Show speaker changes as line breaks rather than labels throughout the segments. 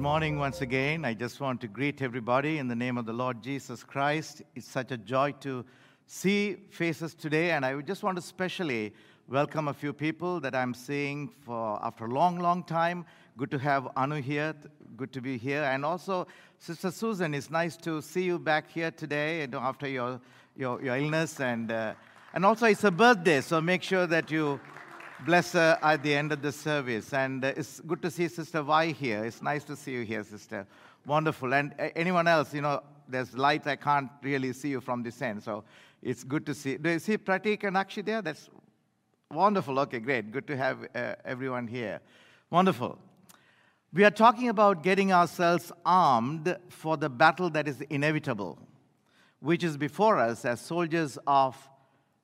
Morning once again. I just want to greet everybody in the name of the Lord Jesus Christ. It's such a joy to see faces today, and I just want to specially welcome a few people that I'm seeing for after a long, long time. Good to have Anu here. Good to be here, and also Sister Susan. It's nice to see you back here today, after your your, your illness, and uh, and also it's a birthday, so make sure that you bless her at the end of the service. And uh, it's good to see Sister Vi here. It's nice to see you here, Sister. Wonderful. And uh, anyone else, you know, there's light. I can't really see you from this end. So it's good to see. Do you see Pratik and Akshi there? That's wonderful. Okay, great. Good to have uh, everyone here. Wonderful. We are talking about getting ourselves armed for the battle that is inevitable, which is before us as soldiers of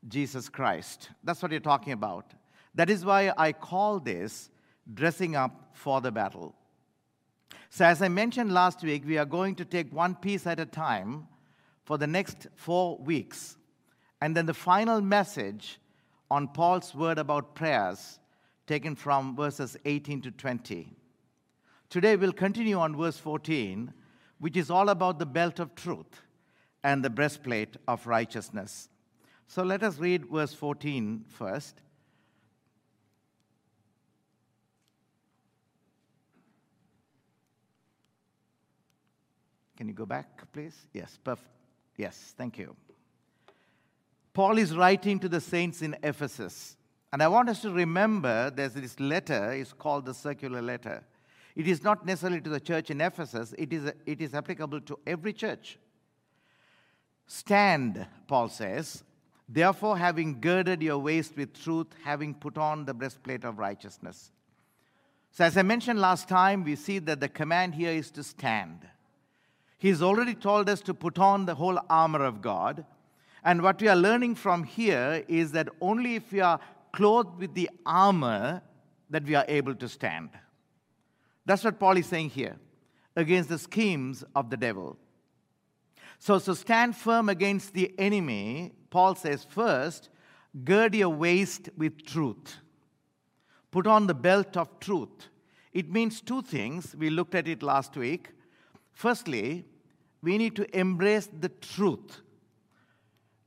Jesus Christ. That's what you're talking about. That is why I call this dressing up for the battle. So, as I mentioned last week, we are going to take one piece at a time for the next four weeks. And then the final message on Paul's word about prayers, taken from verses 18 to 20. Today, we'll continue on verse 14, which is all about the belt of truth and the breastplate of righteousness. So, let us read verse 14 first. Can you go back, please? Yes, perfect. Yes, thank you. Paul is writing to the saints in Ephesus. And I want us to remember there's this letter, it's called the circular letter. It is not necessarily to the church in Ephesus, it is, it is applicable to every church. Stand, Paul says, therefore, having girded your waist with truth, having put on the breastplate of righteousness. So, as I mentioned last time, we see that the command here is to stand. He's already told us to put on the whole armor of God. And what we are learning from here is that only if we are clothed with the armor that we are able to stand. That's what Paul is saying here against the schemes of the devil. So, so stand firm against the enemy. Paul says, first, gird your waist with truth. Put on the belt of truth. It means two things. We looked at it last week. Firstly, we need to embrace the truth.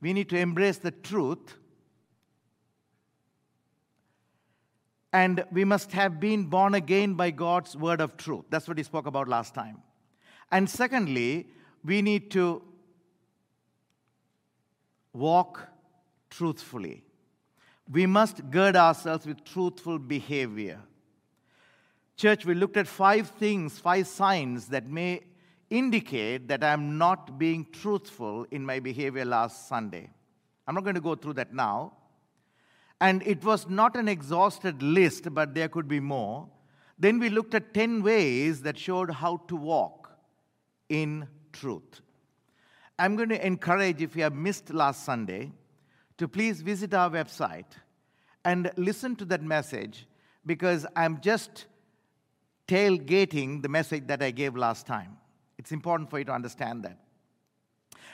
We need to embrace the truth. And we must have been born again by God's word of truth. That's what he spoke about last time. And secondly, we need to walk truthfully. We must gird ourselves with truthful behavior. Church, we looked at five things, five signs that may indicate that I'm not being truthful in my behavior last Sunday. I'm not going to go through that now. And it was not an exhausted list, but there could be more. Then we looked at 10 ways that showed how to walk in truth. I'm going to encourage, if you have missed last Sunday, to please visit our website and listen to that message because I'm just tailgating the message that I gave last time. It's important for you to understand that.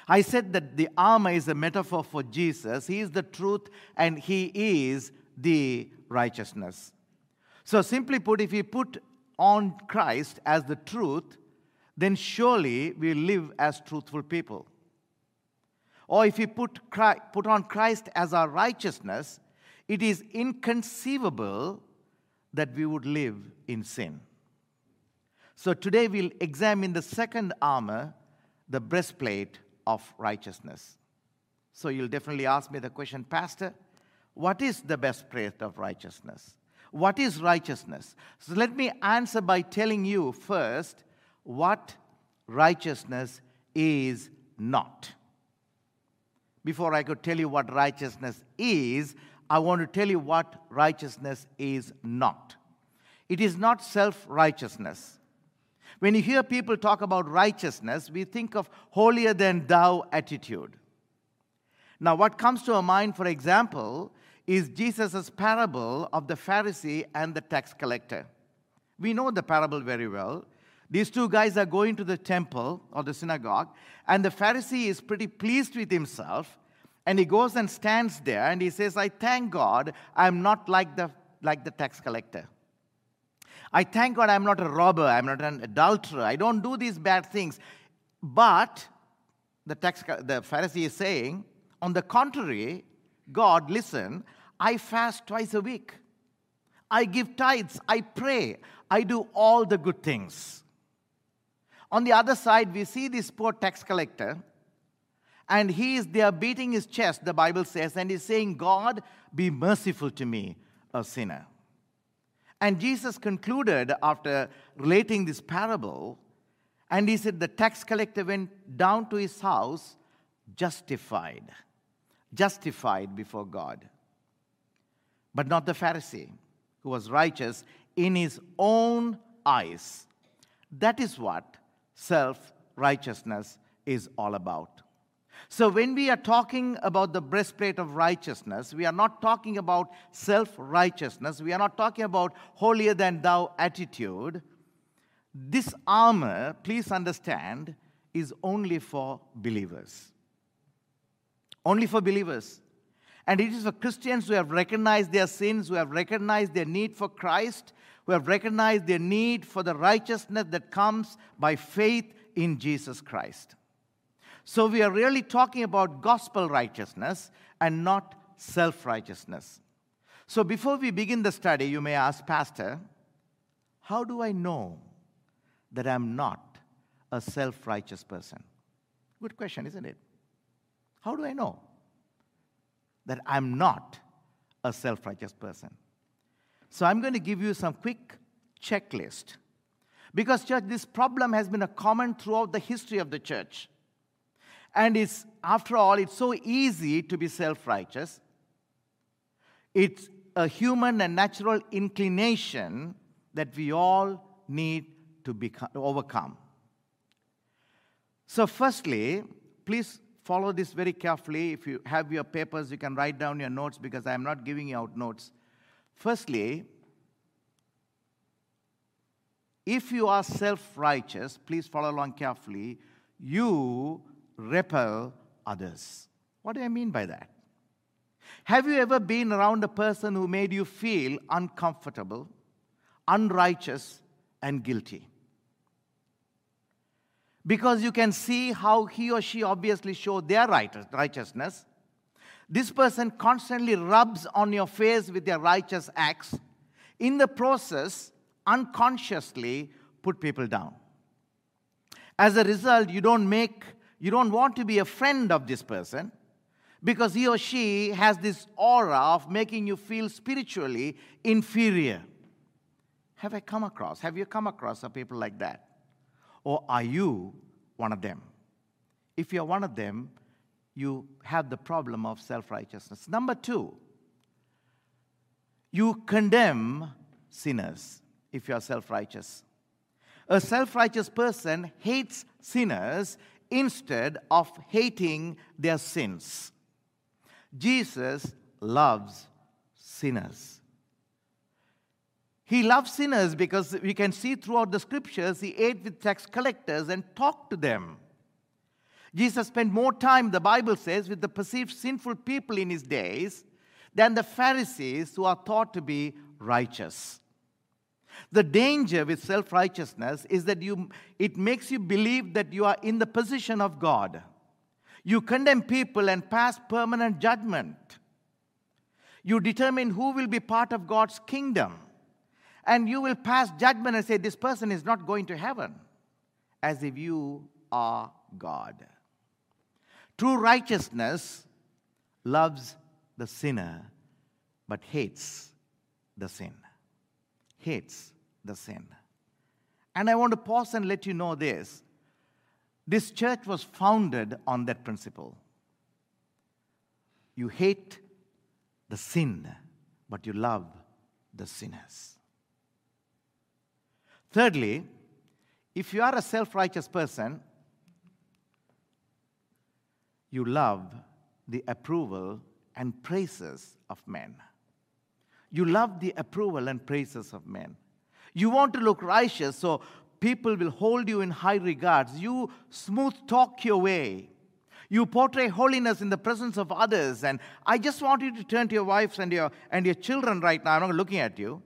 I said that the armor is a metaphor for Jesus. He is the truth and He is the righteousness. So, simply put, if we put on Christ as the truth, then surely we live as truthful people. Or if we put, Christ, put on Christ as our righteousness, it is inconceivable that we would live in sin. So today we'll examine the second armor, the breastplate of righteousness. So you'll definitely ask me the question, Pastor, what is the breastplate of righteousness? What is righteousness? So let me answer by telling you first what righteousness is not. Before I could tell you what righteousness is, I want to tell you what righteousness is not. It is not self righteousness. When you hear people talk about righteousness, we think of holier than thou attitude. Now, what comes to our mind, for example, is Jesus' parable of the Pharisee and the tax collector. We know the parable very well. These two guys are going to the temple or the synagogue, and the Pharisee is pretty pleased with himself, and he goes and stands there and he says, I thank God I'm not like the, like the tax collector. I thank God I'm not a robber, I'm not an adulterer, I don't do these bad things. But the, tax, the Pharisee is saying, on the contrary, God, listen, I fast twice a week. I give tithes, I pray, I do all the good things. On the other side, we see this poor tax collector, and he is there beating his chest, the Bible says, and he's saying, God, be merciful to me, a sinner. And Jesus concluded after relating this parable, and he said, The tax collector went down to his house justified, justified before God. But not the Pharisee, who was righteous in his own eyes. That is what self righteousness is all about. So, when we are talking about the breastplate of righteousness, we are not talking about self righteousness. We are not talking about holier than thou attitude. This armor, please understand, is only for believers. Only for believers. And it is for Christians who have recognized their sins, who have recognized their need for Christ, who have recognized their need for the righteousness that comes by faith in Jesus Christ. So we are really talking about gospel righteousness and not self righteousness. So before we begin the study, you may ask, Pastor, how do I know that I'm not a self righteous person? Good question, isn't it? How do I know that I'm not a self righteous person? So I'm going to give you some quick checklist. Because, church, this problem has been a common throughout the history of the church. And it's, after all, it's so easy to be self righteous. It's a human and natural inclination that we all need to, become, overcome. So, firstly, please follow this very carefully. If you have your papers, you can write down your notes because I am not giving you out notes. Firstly, if you are self righteous, please follow along carefully. You repel others. What do I mean by that? Have you ever been around a person who made you feel uncomfortable, unrighteous, and guilty? Because you can see how he or she obviously showed their righteousness. This person constantly rubs on your face with their righteous acts. In the process, unconsciously put people down. As a result, you don't make you don't want to be a friend of this person because he or she has this aura of making you feel spiritually inferior. Have I come across? Have you come across some people like that? Or are you one of them? If you're one of them, you have the problem of self righteousness. Number two, you condemn sinners if you're self righteous. A self righteous person hates sinners instead of hating their sins. Jesus loves sinners. He loves sinners because we can see throughout the scriptures he ate with tax collectors and talked to them. Jesus spent more time, the Bible says, with the perceived sinful people in his days than the Pharisees who are thought to be righteous. The danger with self righteousness is that you, it makes you believe that you are in the position of God. You condemn people and pass permanent judgment. You determine who will be part of God's kingdom. And you will pass judgment and say, This person is not going to heaven, as if you are God. True righteousness loves the sinner, but hates the sin hates the sin. And I want to pause and let you know this. This church was founded on that principle. You hate the sin, but you love the sinners. Thirdly, If you are a self righteous person, you love the approval and praises of men. You love the approval and praises of men. You want to look righteous, so people will hold you in high regards. You smooth talk your way. You portray holiness in the presence of others. And I just want you to turn to your wives and your, and your children right now. I'm not looking at you.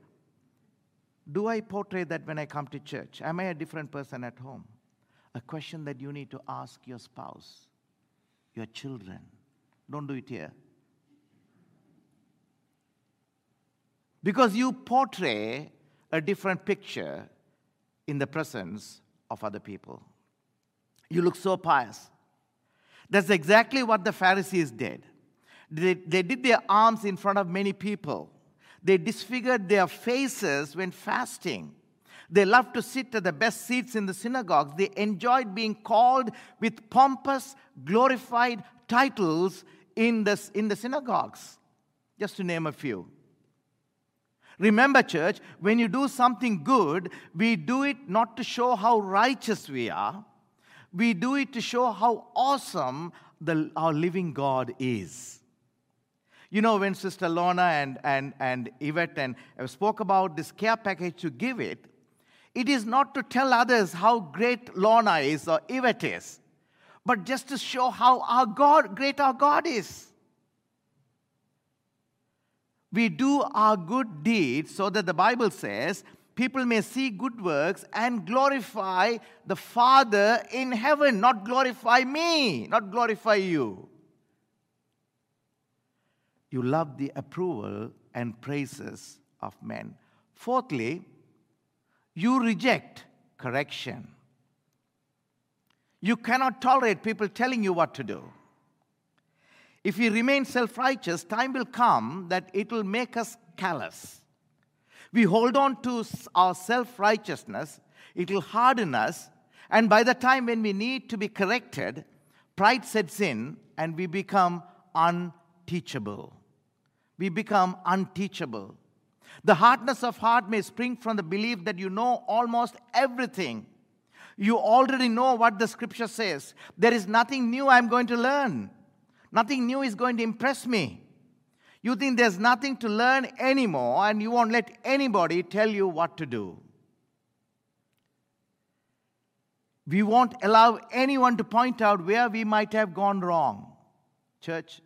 Do I portray that when I come to church? Am I a different person at home? A question that you need to ask your spouse, your children. Don't do it here. Because you portray a different picture in the presence of other people. You look so pious. That's exactly what the Pharisees did. They, they did their alms in front of many people. They disfigured their faces when fasting. They loved to sit at the best seats in the synagogues. They enjoyed being called with pompous, glorified titles in the, in the synagogues, just to name a few. Remember, church, when you do something good, we do it not to show how righteous we are, we do it to show how awesome the, our living God is. You know, when Sister Lorna and, and, and Yvette and uh, spoke about this care package to give it, it is not to tell others how great Lorna is or Yvette is, but just to show how our God, great our God is. We do our good deeds so that the Bible says people may see good works and glorify the Father in heaven, not glorify me, not glorify you. You love the approval and praises of men. Fourthly, you reject correction. You cannot tolerate people telling you what to do. If we remain self righteous, time will come that it will make us callous. We hold on to our self righteousness, it will harden us, and by the time when we need to be corrected, pride sets in and we become unteachable. We become unteachable. The hardness of heart may spring from the belief that you know almost everything. You already know what the scripture says. There is nothing new I'm going to learn. Nothing new is going to impress me. You think there's nothing to learn anymore, and you won't let anybody tell you what to do. We won't allow anyone to point out where we might have gone wrong. Church,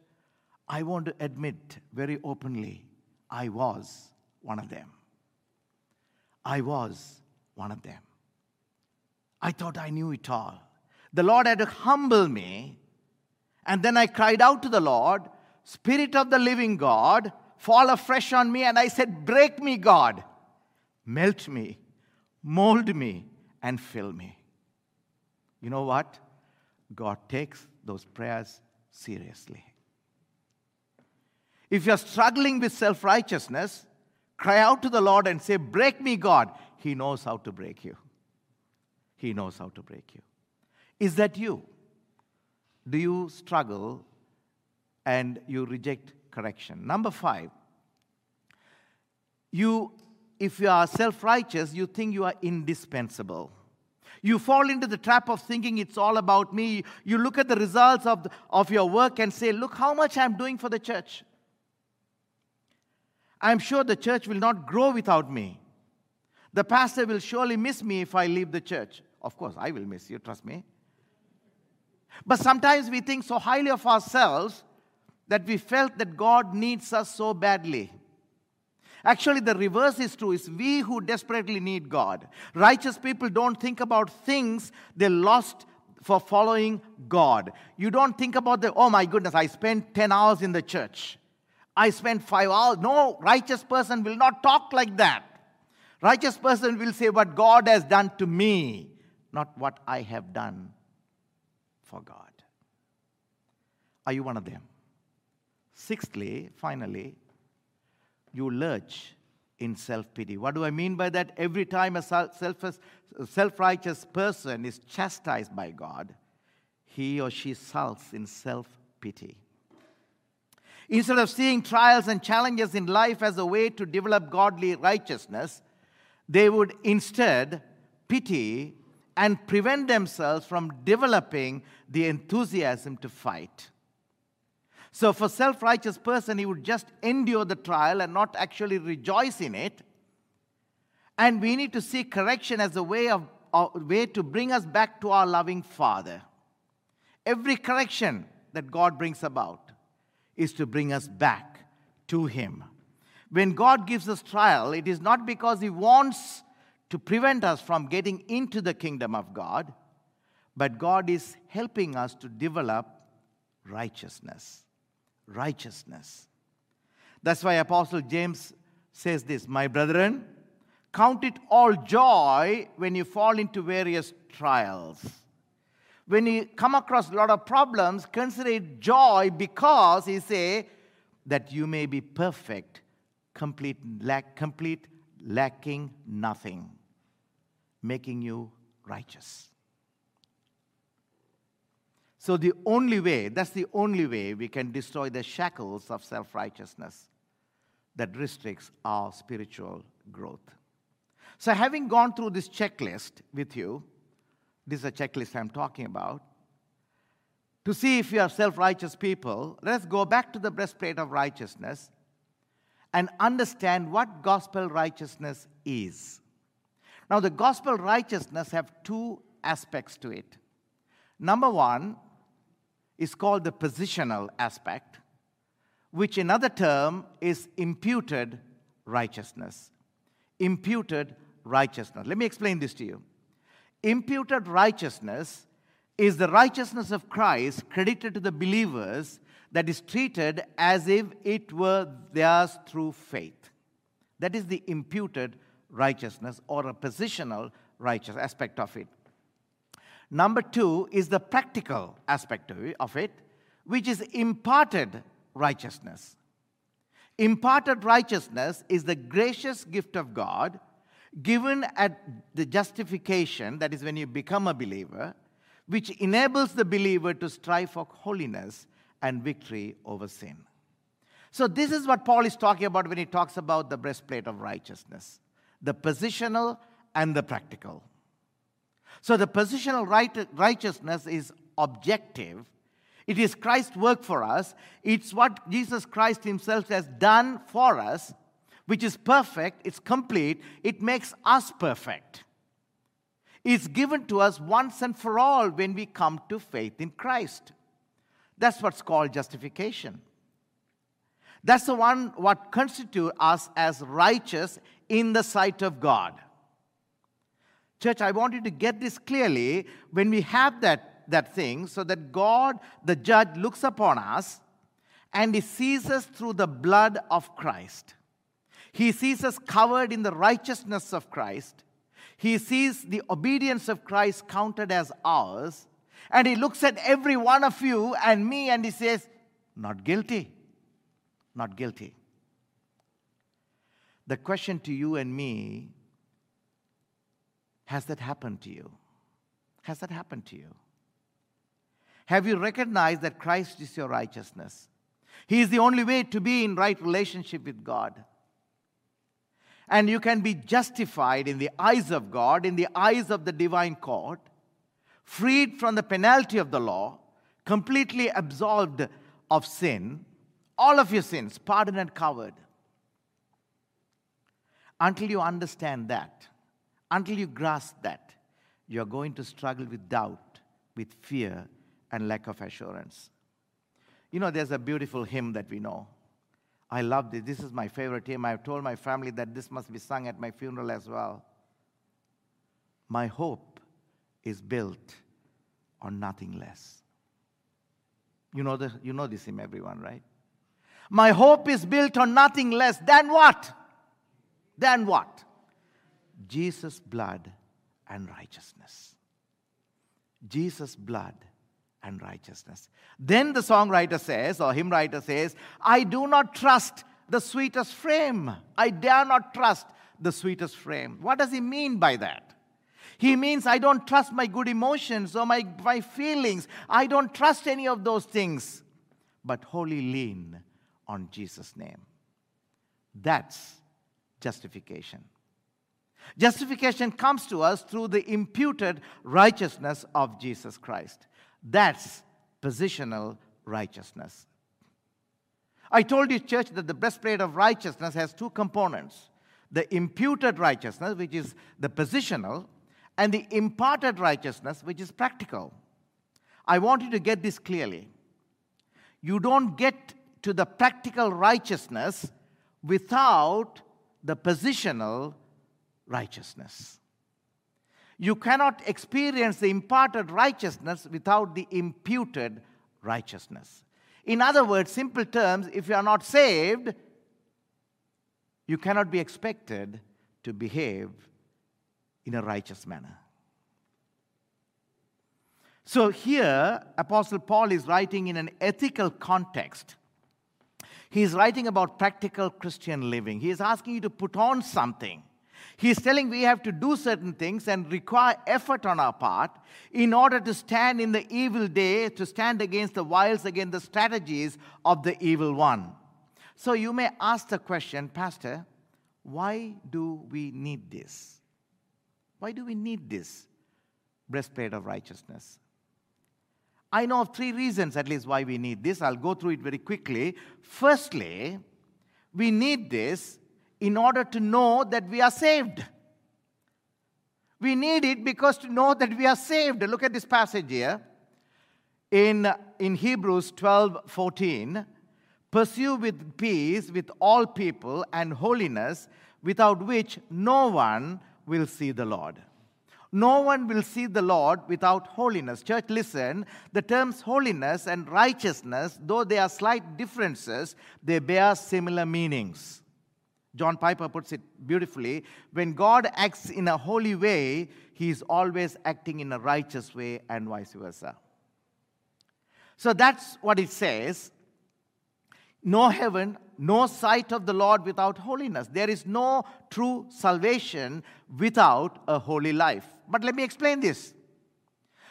I want to admit very openly I was one of them. I was one of them. I thought I knew it all. The Lord had to humble me and then I cried out to the Lord, Spirit of the living God, fall afresh on me. And I said, Break me, God. Melt me, mold me, and fill me. You know what? God takes those prayers seriously. If you're struggling with self righteousness, cry out to the Lord and say, Break me, God. He knows how to break you. He knows how to break you. Is that you? Do you struggle and you reject correction? Number five, you, if you are self righteous, you think you are indispensable. You fall into the trap of thinking it's all about me. You look at the results of, the, of your work and say, Look how much I'm doing for the church. I'm sure the church will not grow without me. The pastor will surely miss me if I leave the church. Of course, I will miss you, trust me. But sometimes we think so highly of ourselves that we felt that God needs us so badly. Actually, the reverse is true. It's we who desperately need God. Righteous people don't think about things they lost for following God. You don't think about the, oh my goodness, I spent 10 hours in the church. I spent five hours. No, righteous person will not talk like that. Righteous person will say what God has done to me, not what I have done for God. Are you one of them? Sixthly, finally, you lurch in self pity. What do I mean by that? Every time a self righteous person is chastised by God, he or she sulks in self pity. Instead of seeing trials and challenges in life as a way to develop godly righteousness, they would instead pity and prevent themselves from developing the enthusiasm to fight. So, for self righteous person, he would just endure the trial and not actually rejoice in it. And we need to see correction as a way of a way to bring us back to our loving Father. Every correction that God brings about is to bring us back to Him. When God gives us trial, it is not because He wants to prevent us from getting into the kingdom of God, but God is helping us to develop righteousness. Righteousness. That's why Apostle James says this My brethren, count it all joy when you fall into various trials. When you come across a lot of problems, consider it joy because he say that you may be perfect, complete, lack, complete, lacking nothing, making you righteous. So, the only way, that's the only way we can destroy the shackles of self righteousness that restricts our spiritual growth. So, having gone through this checklist with you, this is a checklist I'm talking about. To see if you are self righteous people, let's go back to the breastplate of righteousness and understand what gospel righteousness is. Now, the gospel righteousness have two aspects to it. Number one is called the positional aspect, which another term is imputed righteousness. Imputed righteousness. Let me explain this to you. Imputed righteousness is the righteousness of Christ credited to the believers that is treated as if it were theirs through faith. That is the imputed righteousness or a positional righteous aspect of it. Number two is the practical aspect of it, which is imparted righteousness. Imparted righteousness is the gracious gift of God given at the justification, that is when you become a believer, which enables the believer to strive for holiness and victory over sin. So, this is what Paul is talking about when he talks about the breastplate of righteousness the positional and the practical. So, the positional right, righteousness is objective. It is Christ's work for us. It's what Jesus Christ Himself has done for us which is perfect, it's complete, it makes us perfect. It's given to us once and for all when we come to faith in Christ. That's what's called justification. That's the one what constitute us as righteous in the sight of God. Church, I want you to get this clearly when we have that, that thing, so that God, the judge, looks upon us and he sees us through the blood of Christ. He sees us covered in the righteousness of Christ. He sees the obedience of Christ counted as ours. And he looks at every one of you and me and he says, Not guilty. Not guilty. The question to you and me has that happened to you? Has that happened to you? Have you recognized that Christ is your righteousness? He is the only way to be in right relationship with God and you can be justified in the eyes of God, in the eyes of the divine court, freed from the penalty of the law, completely absolved of sin, all of your sins pardoned and covered. Until you understand that, until you grasp that, you're going to struggle with doubt, with fear, and lack of assurance. You know, there's a beautiful hymn that we know I love this. This is my favorite hymn. I've told my family that this must be sung at my funeral as well. My hope is built on nothing less. You know, the, you know this hymn, everyone, right? My hope is built on nothing less than what? Than what? Jesus' blood and righteousness. Jesus' blood and righteousness. Then the songwriter says, or hymn writer says, I do not trust the sweetest frame. I dare not trust the sweetest frame. What does he mean by that? He means I don't trust my good emotions or my, my feelings. I don't trust any of those things, but wholly lean on Jesus' name. That's justification. Justification comes to us through the imputed righteousness of Jesus Christ. That's positional righteousness. I told you, church, that the breastplate of righteousness has two components the imputed righteousness, which is the positional, and the imparted righteousness, which is practical. I want you to get this clearly. You don't get to the practical righteousness without the positional righteousness. You cannot experience the imparted righteousness without the imputed righteousness. In other words, simple terms, if you are not saved, you cannot be expected to behave in a righteous manner. So here, Apostle Paul is writing in an ethical context. He's writing about practical Christian living. He is asking you to put on something. He's telling we have to do certain things and require effort on our part in order to stand in the evil day, to stand against the wiles, against the strategies of the evil one. So you may ask the question, Pastor, why do we need this? Why do we need this breastplate of righteousness? I know of three reasons at least why we need this. I'll go through it very quickly. Firstly, we need this in order to know that we are saved. We need it because to know that we are saved. Look at this passage here in, in Hebrews 12 14. Pursue with peace with all people and holiness, without which no one will see the Lord. No one will see the Lord without holiness. Church, listen. The terms holiness and righteousness, though they are slight differences, they bear similar meanings. John Piper puts it beautifully. When God acts in a holy way, he is always acting in a righteous way, and vice versa. So that's what it says. No heaven, no sight of the Lord without holiness. There is no true salvation without a holy life. But let me explain this.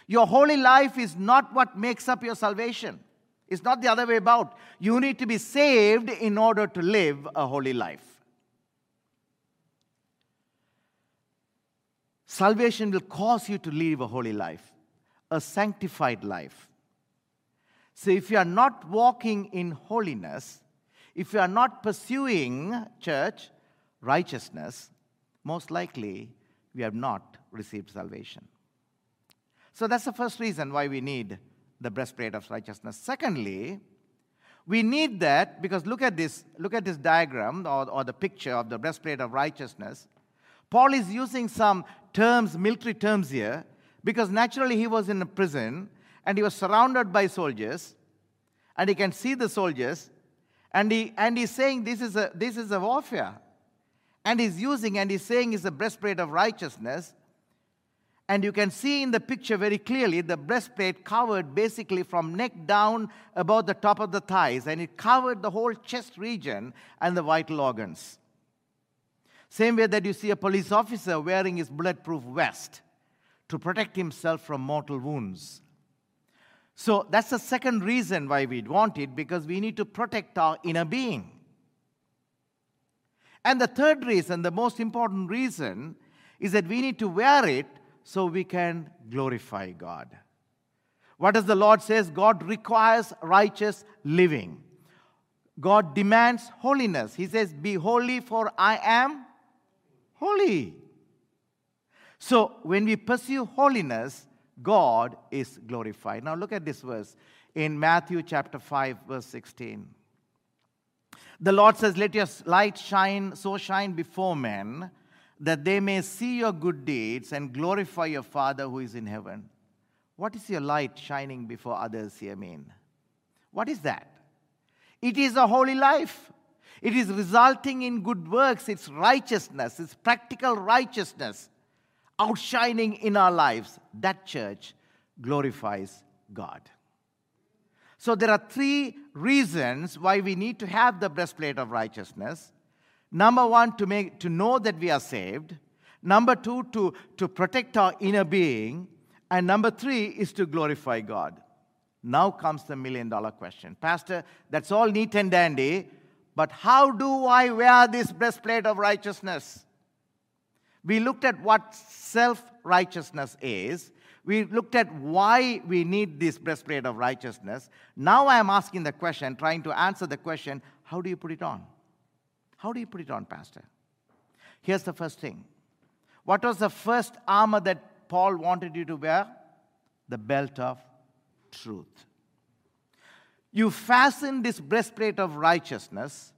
Your holy life is not what makes up your salvation. It's not the other way about. You need to be saved in order to live a holy life. Salvation will cause you to live a holy life, a sanctified life. So if you are not walking in holiness, if you are not pursuing church righteousness, most likely we have not received salvation. So that's the first reason why we need the breastplate of righteousness. Secondly, we need that because look at this, look at this diagram or, or the picture of the breastplate of righteousness. Paul is using some terms, military terms here, because naturally he was in a prison and he was surrounded by soldiers, and he can see the soldiers, and, he, and he's saying this is, a, this is a warfare. And he's using and he's saying it's a breastplate of righteousness. And you can see in the picture very clearly the breastplate covered basically from neck down about the top of the thighs, and it covered the whole chest region and the vital organs. Same way that you see a police officer wearing his bulletproof vest to protect himself from mortal wounds. So that's the second reason why we'd want it, because we need to protect our inner being. And the third reason, the most important reason, is that we need to wear it so we can glorify God. What does the Lord says? God requires righteous living. God demands holiness. He says, Be holy, for I am holy. So when we pursue holiness, God is glorified. Now look at this verse in Matthew chapter 5, verse 16. The Lord says, Let your light shine, so shine before men, that they may see your good deeds and glorify your Father who is in heaven. What is your light shining before others here mean? What is that? It is a holy life. It is resulting in good works, it's righteousness, it's practical righteousness outshining in our lives, that church glorifies God. So there are three reasons why we need to have the breastplate of righteousness. Number one, to make to know that we are saved. Number two, to, to protect our inner being. And number three is to glorify God. Now comes the million dollar question. Pastor, that's all neat and dandy, but how do I wear this breastplate of righteousness? We looked at what self righteousness is. We looked at why we need this breastplate of righteousness. Now I am asking the question, trying to answer the question how do you put it on? How do you put it on, Pastor? Here's the first thing. What was the first armor that Paul wanted you to wear? The belt of truth. You fasten this breastplate of righteousness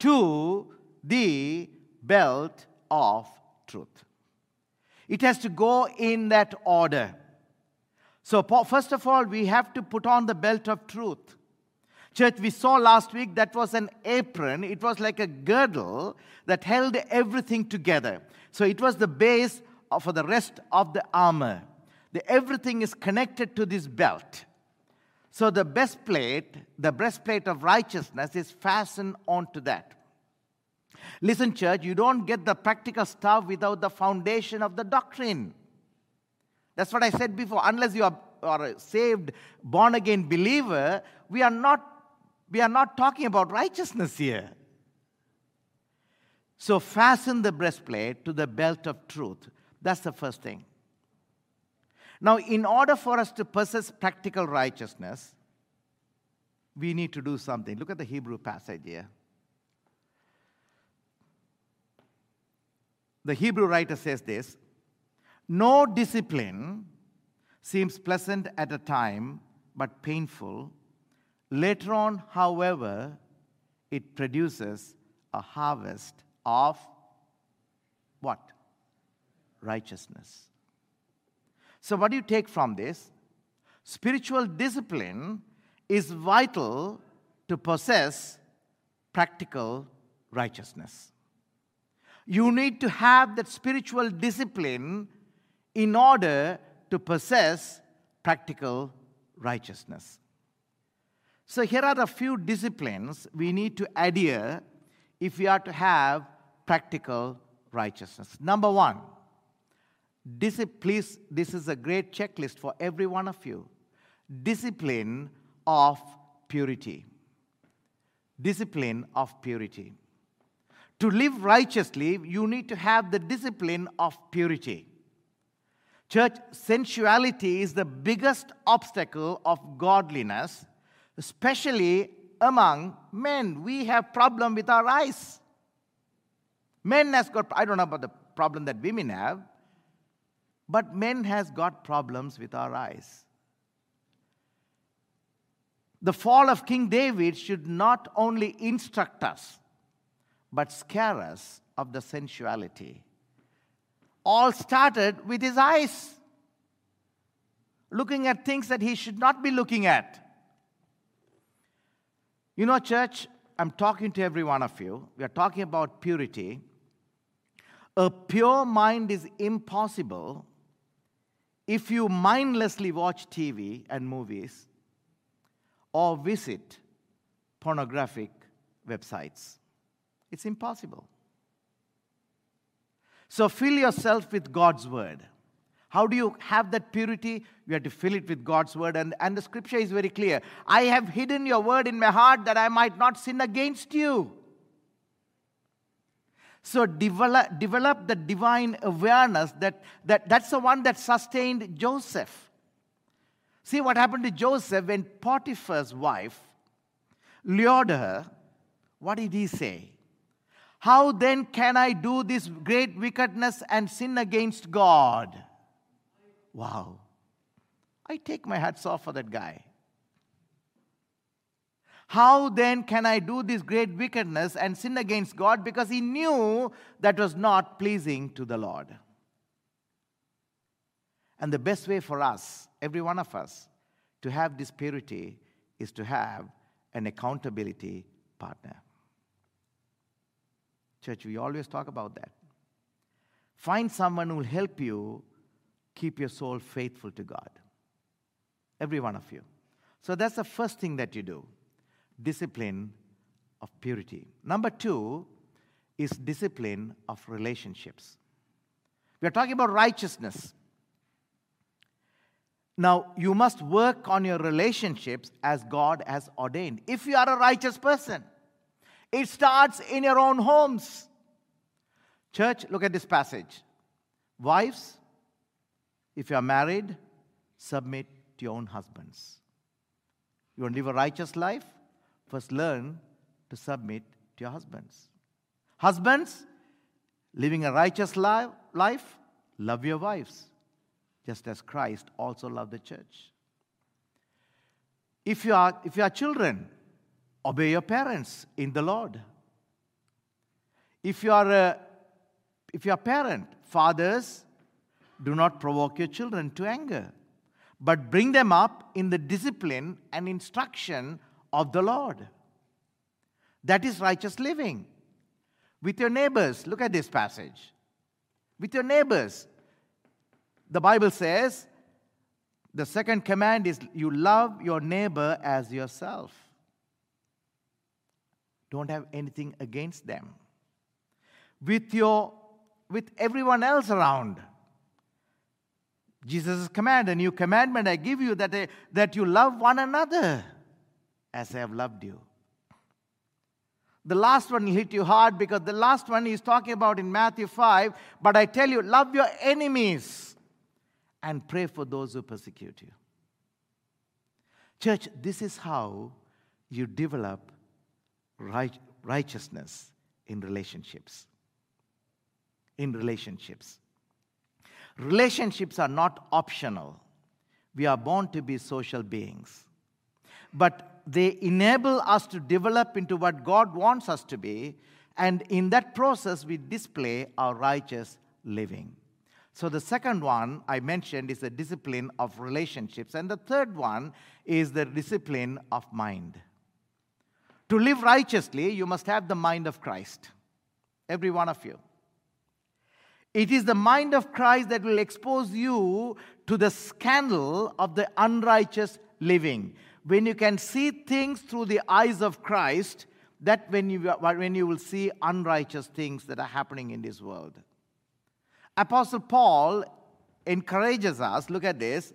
to the belt of truth. It has to go in that order. So, first of all, we have to put on the belt of truth. Church, we saw last week that was an apron. It was like a girdle that held everything together. So, it was the base for the rest of the armor. The, everything is connected to this belt. So, the breastplate, the breastplate of righteousness, is fastened onto that. Listen, church, you don't get the practical stuff without the foundation of the doctrine. That's what I said before. Unless you are, are a saved, born again believer, we are, not, we are not talking about righteousness here. So, fasten the breastplate to the belt of truth. That's the first thing. Now, in order for us to possess practical righteousness, we need to do something. Look at the Hebrew passage here. The Hebrew writer says this No discipline seems pleasant at a time, but painful. Later on, however, it produces a harvest of what? Righteousness. So, what do you take from this? Spiritual discipline is vital to possess practical righteousness. You need to have that spiritual discipline in order to possess practical righteousness. So, here are a few disciplines we need to adhere if we are to have practical righteousness. Number one, please, this is a great checklist for every one of you discipline of purity. Discipline of purity. To live righteously, you need to have the discipline of purity. Church, sensuality is the biggest obstacle of godliness, especially among men. We have problem with our eyes. Men has got, I don't know about the problem that women have, but men has got problems with our eyes. The fall of King David should not only instruct us, but scare us of the sensuality. All started with his eyes, looking at things that he should not be looking at. You know, church, I'm talking to every one of you. We are talking about purity. A pure mind is impossible if you mindlessly watch TV and movies or visit pornographic websites. It's impossible. So fill yourself with God's word. How do you have that purity? You have to fill it with God's word. And, and the scripture is very clear I have hidden your word in my heart that I might not sin against you. So develop, develop the divine awareness that, that that's the one that sustained Joseph. See what happened to Joseph when Potiphar's wife lured her. What did he say? How then can I do this great wickedness and sin against God? Wow. I take my hats off for that guy. How then can I do this great wickedness and sin against God? Because he knew that was not pleasing to the Lord. And the best way for us, every one of us, to have this purity is to have an accountability partner. Church, we always talk about that. Find someone who will help you keep your soul faithful to God. Every one of you. So that's the first thing that you do discipline of purity. Number two is discipline of relationships. We are talking about righteousness. Now, you must work on your relationships as God has ordained. If you are a righteous person, it starts in your own homes. Church, look at this passage. Wives, if you are married, submit to your own husbands. You want to live a righteous life? First learn to submit to your husbands. Husbands, living a righteous life, love your wives, just as Christ also loved the church. If you are, if you are children, obey your parents in the Lord. If you are a, if you are a parent, fathers, do not provoke your children to anger, but bring them up in the discipline and instruction of the Lord. That is righteous living. With your neighbors, look at this passage. With your neighbors, the Bible says, the second command is you love your neighbor as yourself. Don't have anything against them. With your with everyone else around. Jesus' command, a new commandment I give you that, uh, that you love one another as I have loved you. The last one hit you hard because the last one he's talking about in Matthew 5. But I tell you, love your enemies and pray for those who persecute you. Church, this is how you develop right, righteousness in relationships. In relationships. Relationships are not optional. We are born to be social beings. But they enable us to develop into what God wants us to be, and in that process, we display our righteous living. So, the second one I mentioned is the discipline of relationships, and the third one is the discipline of mind. To live righteously, you must have the mind of Christ, every one of you. It is the mind of Christ that will expose you to the scandal of the unrighteous living when you can see things through the eyes of Christ, that when you, when you will see unrighteous things that are happening in this world. Apostle Paul encourages us, look at this.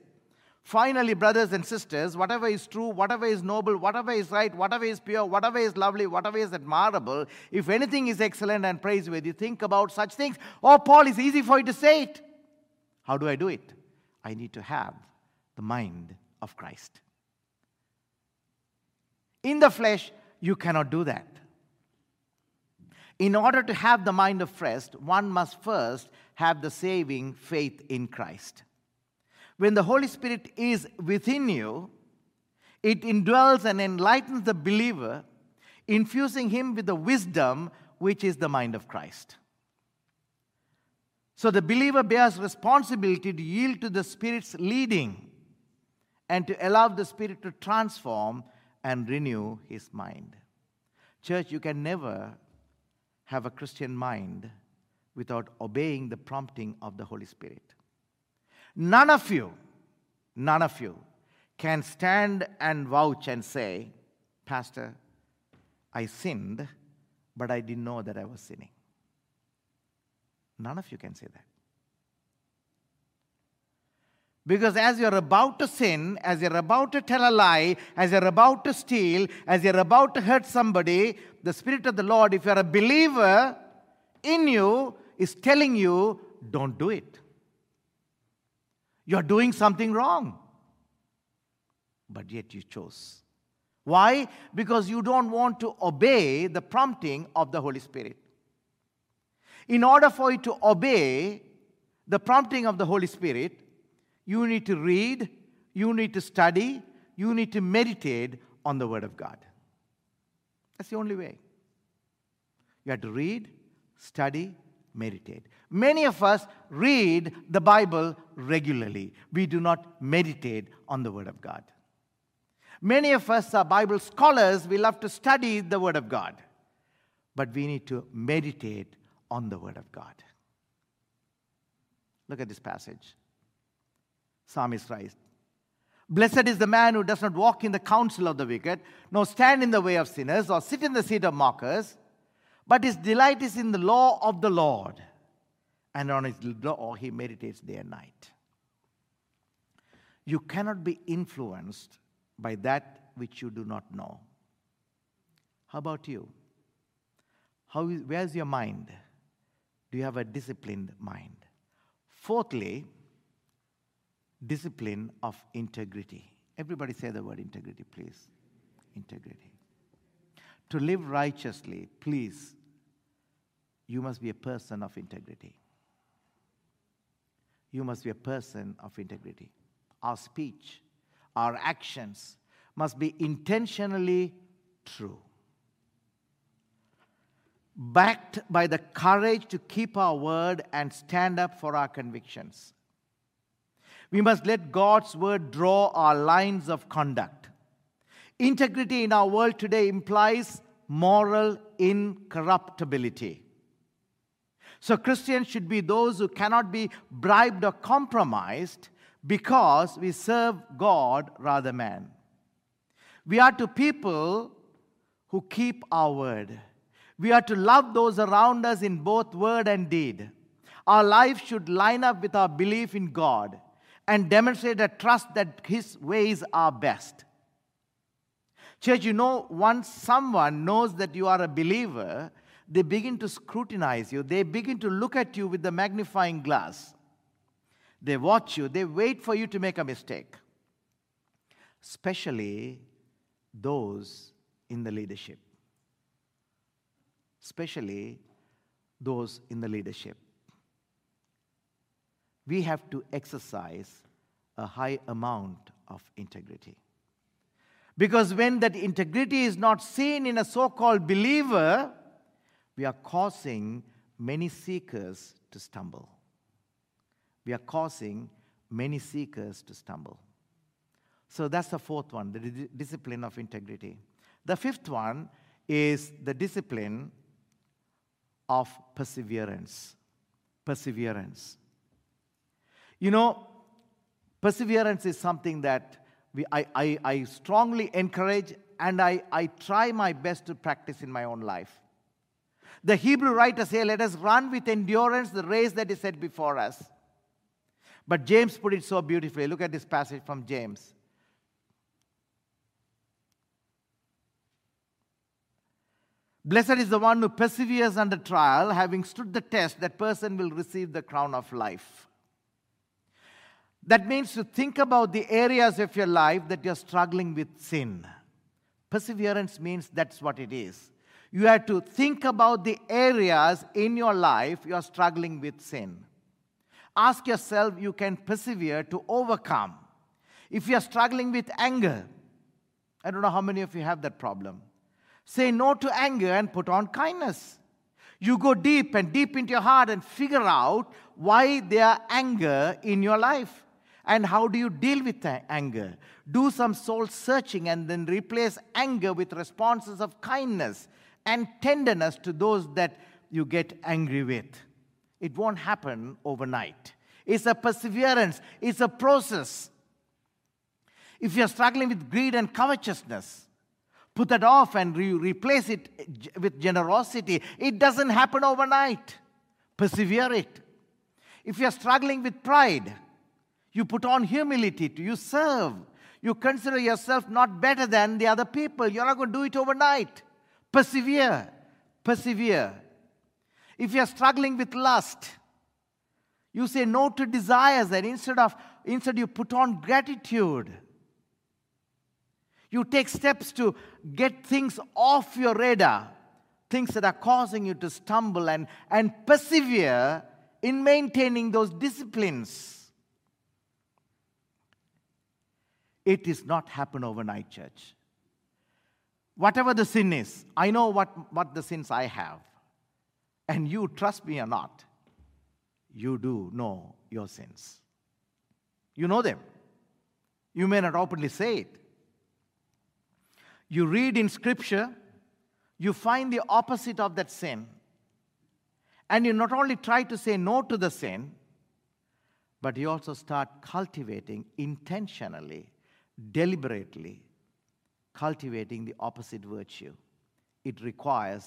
Finally, brothers and sisters, whatever is true, whatever is noble, whatever is right, whatever is pure, whatever is lovely, whatever is admirable, if anything is excellent and praiseworthy, think about such things. Oh, Paul, it's easy for you to say it. How do I do it? I need to have the mind of Christ. In the flesh, you cannot do that. In order to have the mind of Christ, one must first have the saving faith in Christ. When the Holy Spirit is within you, it indwells and enlightens the believer, infusing him with the wisdom which is the mind of Christ. So the believer bears responsibility to yield to the Spirit's leading and to allow the Spirit to transform and renew his mind. Church, you can never have a Christian mind without obeying the prompting of the Holy Spirit. None of you, none of you can stand and vouch and say, Pastor, I sinned, but I didn't know that I was sinning. None of you can say that. Because as you're about to sin, as you're about to tell a lie, as you're about to steal, as you're about to hurt somebody, the Spirit of the Lord, if you're a believer in you, is telling you, don't do it. You're doing something wrong. But yet you chose. Why? Because you don't want to obey the prompting of the Holy Spirit. In order for you to obey the prompting of the Holy Spirit, you need to read, you need to study, you need to meditate on the Word of God. That's the only way. You have to read, study, meditate. Many of us read the Bible regularly. We do not meditate on the Word of God. Many of us are Bible scholars. We love to study the Word of God. But we need to meditate on the Word of God. Look at this passage psalmist writes. Blessed is the man who does not walk in the counsel of the wicked, nor stand in the way of sinners, or sit in the seat of mockers, but his delight is in the law of the Lord, and on his law he meditates day and night. You cannot be influenced by that which you do not know. How about you? How is, where's your mind? Do you have a disciplined mind? Fourthly, discipline of integrity. Everybody say the word integrity, please. Integrity. To live righteously, please, you must be a person of integrity. You must be a person of integrity. Our speech, our actions must be intentionally true. Backed by the courage to keep our word and stand up for our convictions. We must let God's word draw our lines of conduct. Integrity in our world today implies moral incorruptibility. So, Christians should be those who cannot be bribed or compromised because we serve God rather man. We are to people who keep our word. We are to love those around us in both word and deed. Our life should line up with our belief in God and demonstrate a trust that His ways are best. Church, you know, once someone knows that you are a believer, they begin to scrutinize you. They begin to look at you with the magnifying glass. They watch you. They wait for you to make a mistake. Especially those in the leadership. Especially those in the leadership we have to exercise a high amount of integrity. Because when that integrity is not seen in a so called believer, we are causing many seekers to stumble. We are causing many seekers to stumble. So that's the fourth one, the discipline of integrity. The fifth one is the discipline of perseverance. Perseverance. You know, perseverance is something that we, I, I, I strongly encourage and I, I try my best to practice in my own life. The Hebrew writer say, Let us run with endurance the race that is set before us. But James put it so beautifully. Look at this passage from James. Blessed is the one who perseveres under trial, having stood the test, that person will receive the crown of life. That means to think about the areas of your life that you're struggling with sin. Perseverance means that's what it is. You have to think about the areas in your life you're struggling with sin. Ask yourself, you can persevere to overcome. If you're struggling with anger, I don't know how many of you have that problem. Say no to anger and put on kindness. You go deep and deep into your heart and figure out why there are anger in your life. And how do you deal with that anger? Do some soul searching and then replace anger with responses of kindness and tenderness to those that you get angry with. It won't happen overnight. It's a perseverance, it's a process. If you're struggling with greed and covetousness, put that off and re- replace it with generosity. It doesn't happen overnight. Persevere it. If you're struggling with pride, you put on humility, you serve. You consider yourself not better than the other people. You're not going to do it overnight. Persevere. Persevere. If you're struggling with lust, you say no to desires and instead of instead you put on gratitude. You take steps to get things off your radar, things that are causing you to stumble and, and persevere in maintaining those disciplines. It is not happen overnight, church. Whatever the sin is, I know what, what the sins I have. And you, trust me or not, you do know your sins. You know them. You may not openly say it. You read in Scripture, you find the opposite of that sin. And you not only try to say no to the sin, but you also start cultivating intentionally deliberately cultivating the opposite virtue. It requires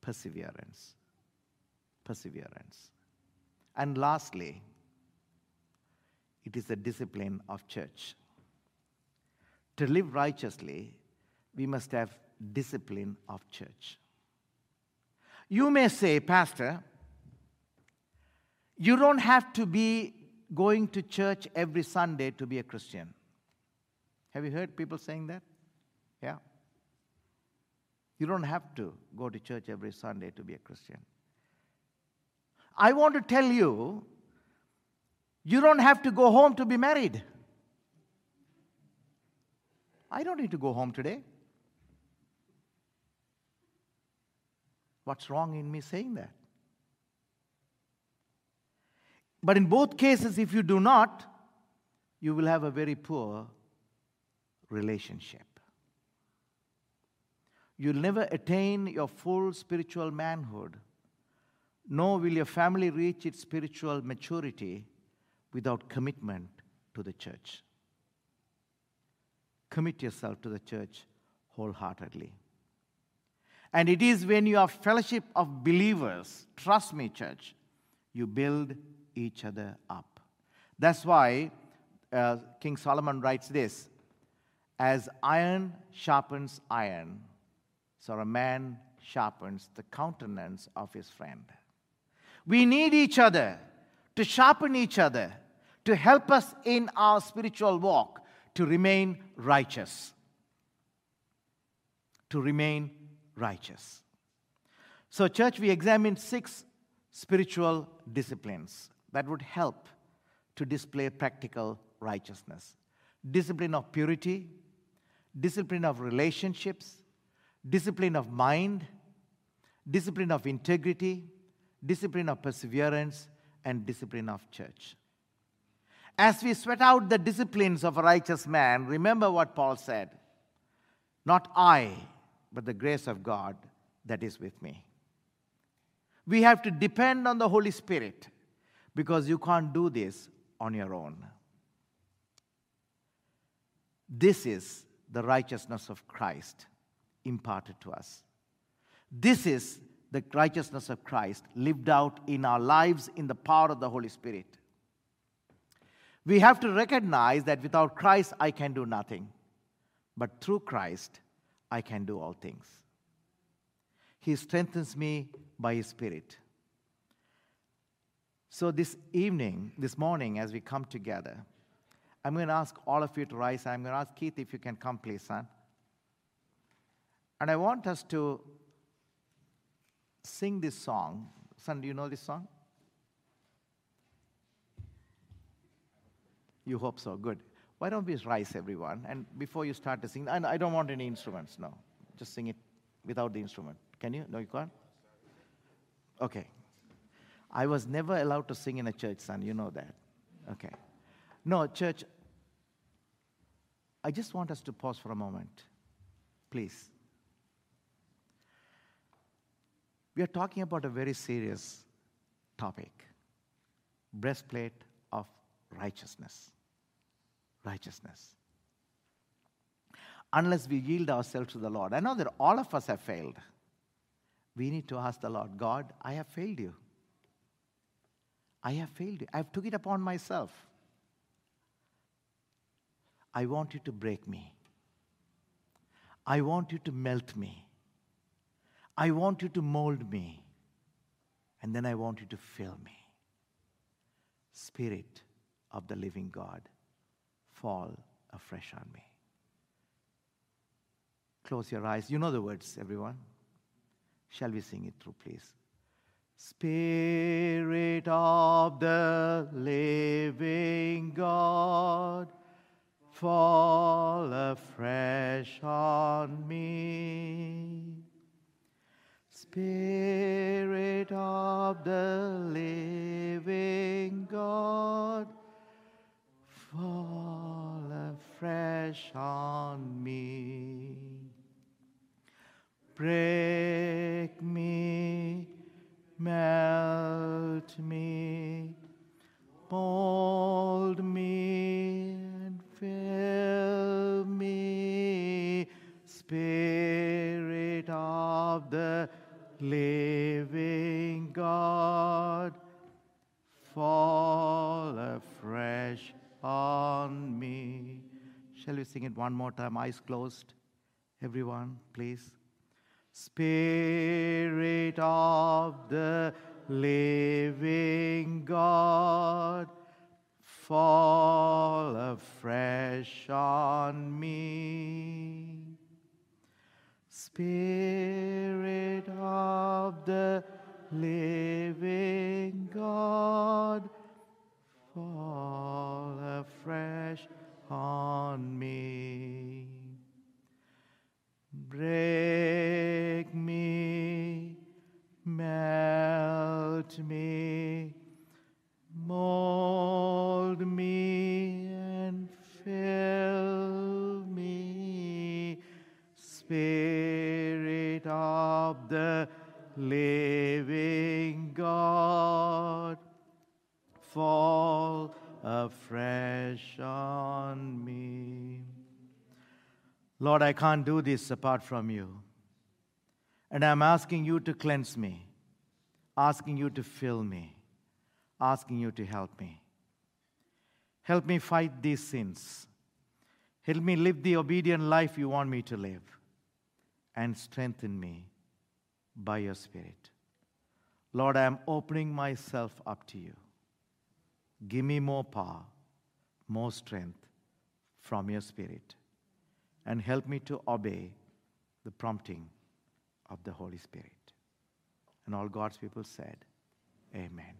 perseverance. Perseverance. And lastly, it is the discipline of church. To live righteously, we must have discipline of church. You may say, Pastor, You don't have to be going to church every Sunday to be a Christian. Have you heard people saying that? You don't have to go to church every Sunday to be a Christian. I want to tell you, you don't have to go home to be married. I don't need to go home today. What's wrong in me saying that? But in both cases, if you do not, you will have a very poor relationship. You'll never attain your full spiritual manhood, nor will your family reach its spiritual maturity without commitment to the church. Commit yourself to the church wholeheartedly. And it is when you are fellowship of believers, trust me, church, you build each other up. That's why uh, King Solomon writes this as iron sharpens iron, so a man sharpens the countenance of his friend. We need each other to sharpen each other, to help us in our spiritual walk, to remain righteous. To remain righteous. So, church, we examined six spiritual disciplines that would help to display practical righteousness discipline of purity, discipline of relationships, discipline of mind, discipline of integrity, discipline of perseverance, and discipline of church. As we sweat out the disciplines of a righteous man, remember what Paul said Not I, but the grace of God that is with me. We have to depend on the Holy Spirit because you can't do this on your own. This is the righteousness of Christ imparted to us. This is the righteousness of Christ lived out in our lives in the power of the Holy Spirit. We have to recognize that without Christ, I can do nothing. But through Christ, I can do all things. He strengthens me by His Spirit. So, this evening, this morning, as we come together, I'm going to ask all of you to rise. I'm going to ask Keith if you can come, please, son. And I want us to sing this song. Son, do you know this song? You hope so. Good. Why don't we rise, everyone? And before you start to sing, and I don't want any instruments, no. Just sing it without the instrument. Can you? No, you can't? Okay. I was never allowed to sing in a church, son. You know that. Okay. No, church, I just want us to pause for a moment, please. We are talking about a very serious topic breastplate of righteousness. Righteousness. Unless we yield ourselves to the Lord, I know that all of us have failed. We need to ask the Lord, God, I have failed you. I have failed you. I've took it upon myself. I want you to break me. I want you to melt me. I want you to mold me. And then I want you to fill me. Spirit of the living God, fall afresh on me. Close your eyes. You know the words, everyone. Shall we sing it through, please? Spirit of the living God fall afresh on me. Spirit of the living God, fall afresh on me. Break me, melt me, mold me and Fill me, Spirit of the living God, fall afresh on me. Shall we sing it one more time, eyes closed? Everyone, please. Spirit of the living God, fall Lord, I can't do this apart from you. And I'm asking you to cleanse me, asking you to fill me, asking you to help me. Help me fight these sins. Help me live the obedient life you want me to live. And strengthen me by your Spirit. Lord, I am opening myself up to you. Give me more power, more strength from your Spirit, and help me to obey the prompting of the Holy Spirit. And all God's people said, Amen.